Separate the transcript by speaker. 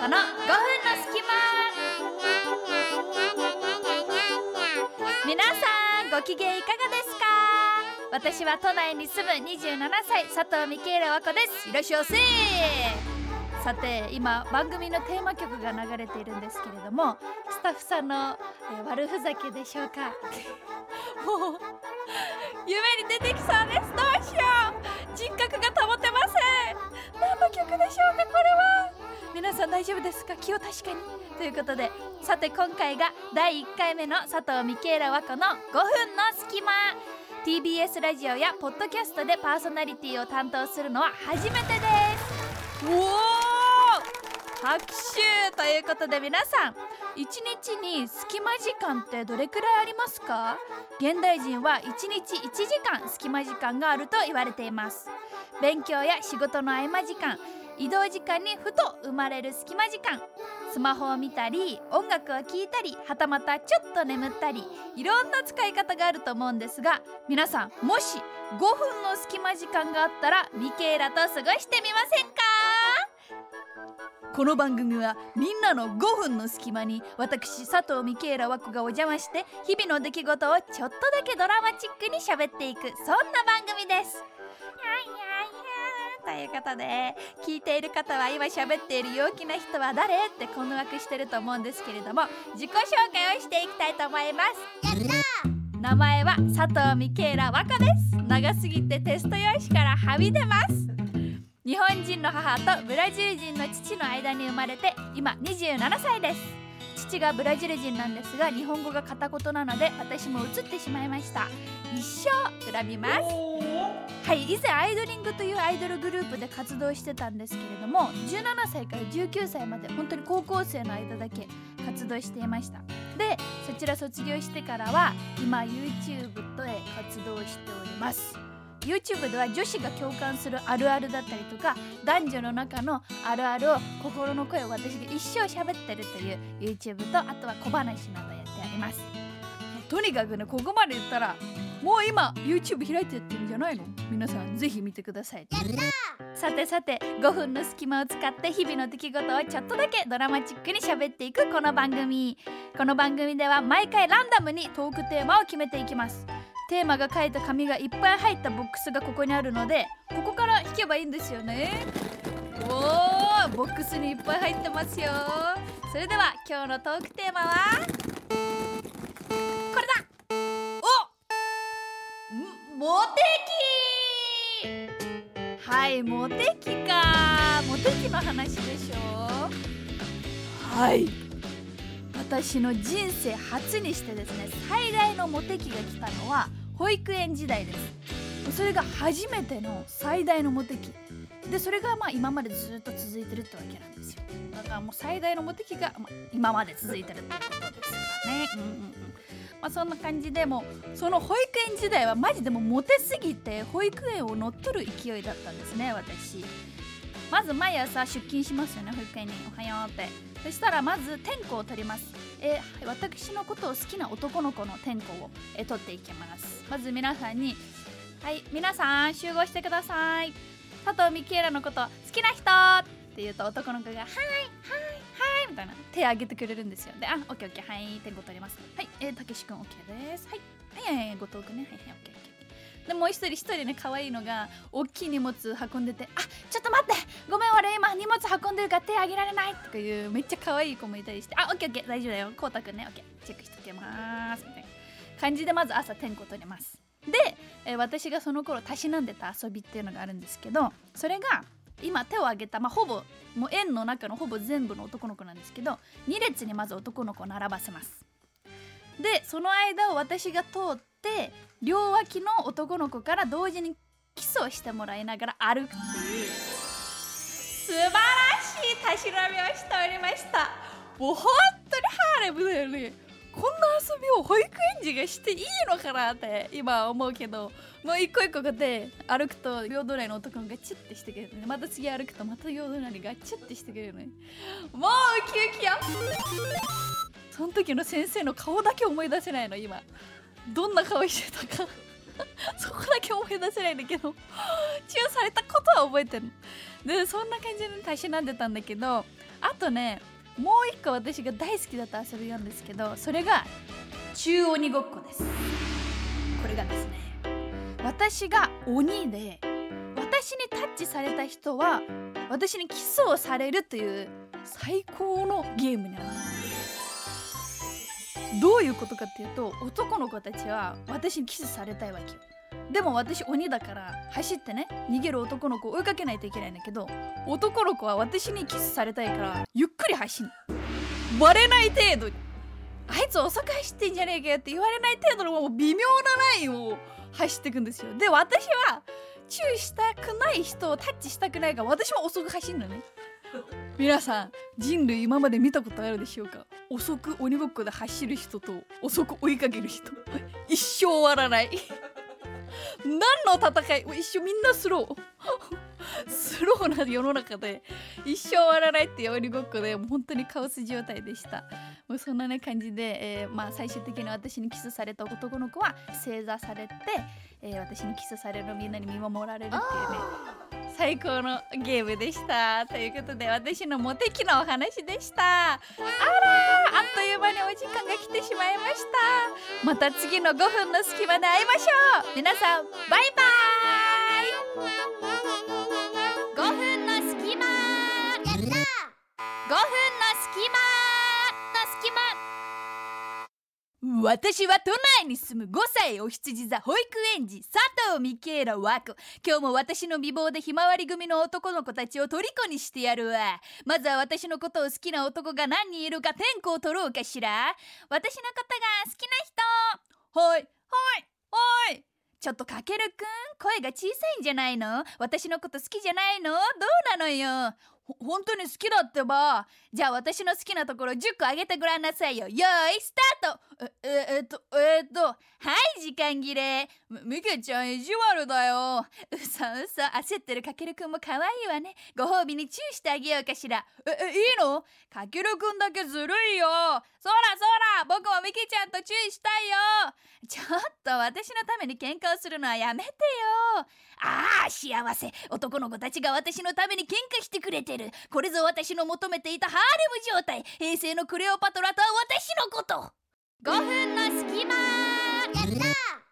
Speaker 1: 和子の5分の隙間。皆さんご機嫌いかがですか？私は都内に住む27歳佐藤美恵和子です。いらっしゃいませ。さて今番組のテーマ曲が流れているんですけれどもスタッフさんの、えー悪ふざけでしょうか？もう夢に出てきそう気を確かに。ということでさて今回が第1回目の佐藤ミケーラ和子の5分の隙間。TBS ラジオやポッドキャストでパーソナリティを担当するのは初めてです。おお拍手ということで皆さん1日に隙間時間ってどれくらいありますか？現代人は1日1時間隙間時間があると言われています。勉強や仕事の合間時間移動時間にふと生まれる隙間時間スマホを見たり音楽を聴いたりはたまたちょっと眠ったりいろんな使い方があると思うんですが皆さんもし5分の隙間時間があったらミケーラと過ごしてみませんか？この番組はみんなの5分の隙間に私佐藤ミケーラ和子がお邪魔して日々の出来事をちょっとだけドラマチックに喋っていくそんな番組です。ということで聞いている方は今喋っている陽気な人は誰って困惑してると思うんですけれども自己紹介をしていきたいと思います。名前は佐藤ミケーラ和子です。長すぎてテスト用紙からはみ出ます。日本人の母とブラジル人の父の間に生まれて今27歳です父がブラジル人なんですが日本語が片言なので私も移ってしまいました。一生恨みます。はい以前アイドリングというアイドルグループで活動してたんですけれども17歳から19歳まで本当に高校生の間だけ活動していました。でそちら卒業してからは今 YouTube で活動しております YouTube では女子が共感するあるあるだったりとか男女の中のあるあるを心の声を私が一生喋ってるという YouTube とあとは小話などやってあります。とにかくねここまで言ったらもう今 YouTube 開いてやってるんじゃないの？皆さんぜひ見てください。さてさて5分の隙間を使って日々の出来事をちょっとだけドラマチックに喋っていくこの番組。この番組では毎回ランダムにトークテーマを決めていきます。テーマが書いた紙がいっぱい入ったボックスがここにあるのでここから引けばいいんですよね。おーボックスにいっぱい入ってますよ。それでは今日のトークテーマは？これだ。おんモテ期はいモテ期か。モテ期の話でしょ。はい。私の人生初にしてですね最大のモテ期が来たのは保育園時代です。それが初めての最大のモテ期。でそれがまあ今までずっと続いてるってわけなんですよ。だからもう最大のモテ期が、今まで続いてるってことですからね。うんうんうん。まあそんな感じでもその保育園時代はマジでもモテすぎて保育園を乗っ取る勢いだったんですね私。まず毎朝出勤しますよね保育園に。おはようって。そしたらまず点呼を取ります。えー私のことを好きな男の子の点呼を、えー取っていきます。まず皆さんにはい皆さん集合してください。佐藤ミケーラのこと好きな人って言うと男の子が「はいはいはい」みたいな。手挙げてくれるんですよ。で「あオッケーオッケーはい点呼取ります」はいえーたけし君オッケーです。はいはいはいはい後藤君ね。はいはいオッケー。でもう一人一人ね可愛いのが大きい荷物運んでて「あちょっと待ってごめん俺今荷物運んでるから手挙げられない」とかいうめっちゃ可愛い子もいたりして「あオッケーオッケー大丈夫だよ。こうたくんねオッケーチェックしておきます」みたいな感じでまず朝点呼取ります。で、えー私がその頃たしなんでた遊びっていうのがあるんですけどそれが今手を挙げた、まあ、ほぼもう円の中のほぼ全部の男の子なんですけど2列にまず男の子を並ばせます。でその間を私が通って両脇の男の子から同時にキスをしてもらいながら歩くっていう。素晴らしいたしなみをしておりました。もう本当にハーレムだよね。こんな遊びを保育園児がしていいのかなって今思うけど。もう一個一個で歩くと両隣の男がチュッてしてくれるね。また次歩くとまた両隣がチュッてしてくれるね。もうウキウキよ。その時の先生の顔だけ思い出せないの今。どんな顔してたか。そこだけ思い出せないんだけど。チューされたことは覚えてる。でそんな感じでたしなんでたんだけど。あとねもう一個私が大好きだった遊びなんですけどそれが中鬼ごっこです。これがですね私が鬼で私にタッチされた人は私にキスをされるという最高のゲームになりますどういうことかっていうと男の子たちは私にキスされたいわけよ。でも私鬼だから走ってね逃げる男の子を追いかけないといけないんだけど男の子は私にキスされたいからゆっくり走る。バレない程度に。あいつ遅く走ってんじゃねえかよって言われない程度のもう微妙なラインを走ってくんですよ。で私はチューしたくない人をタッチしたくないから私も遅く走るのね。皆さん人類今まで見たことあるでしょうか？遅く鬼ごっこで走る人と遅く追いかける人。一生終わらない。何の戦い？一緒みんなスロー。スローな世の中で一生終わらないっていう鬼ごっこでもう本当にカオス状態でした。もうそんなね感じで、えー、まあ最終的に私にキスされた男の子は正座されて、えー、私にキスされるみんなに見守られるっていうね。最高のゲームでした。ということで私のモテ期のお話でした。あらあっという間にお時間が来てしまいました。また次の5分の隙間で会いましょう。皆さんバイバイ私は都内に住む5歳お羊座保育園児佐藤ミケーラ和子今日も私の美貌でひまわり組の男の子たちを虜にしてやるわ。まずは私のことを好きな男が何人いるか天候を取ろうかしら。私のことが好きな人。はい。はい。はい。ちょっとかけるくん？声が小さいんじゃないの？私のこと好きじゃないの？どうなのよ？本当に好きだってば。じゃあ私の好きなところ10個あげてごらんなさいよ。よーいスタート。ええっとえっとはい時間切れ。みけちゃん意地悪だよ。うそうそ焦ってるかけるくんも可愛いわね。ご褒美にチューしてあげようかしら。ええいいの？かけるくんだけずるいよ。そらそら僕もみけちゃんとチューしたいよ。ちょっと私のために喧嘩をするのはやめてよ。ああ幸せ。男の子たちが私のために喧嘩してくれてる。これぞ私の求めていたハーレム状態。平成のクレオパトラとは私のこと。5分の隙間やった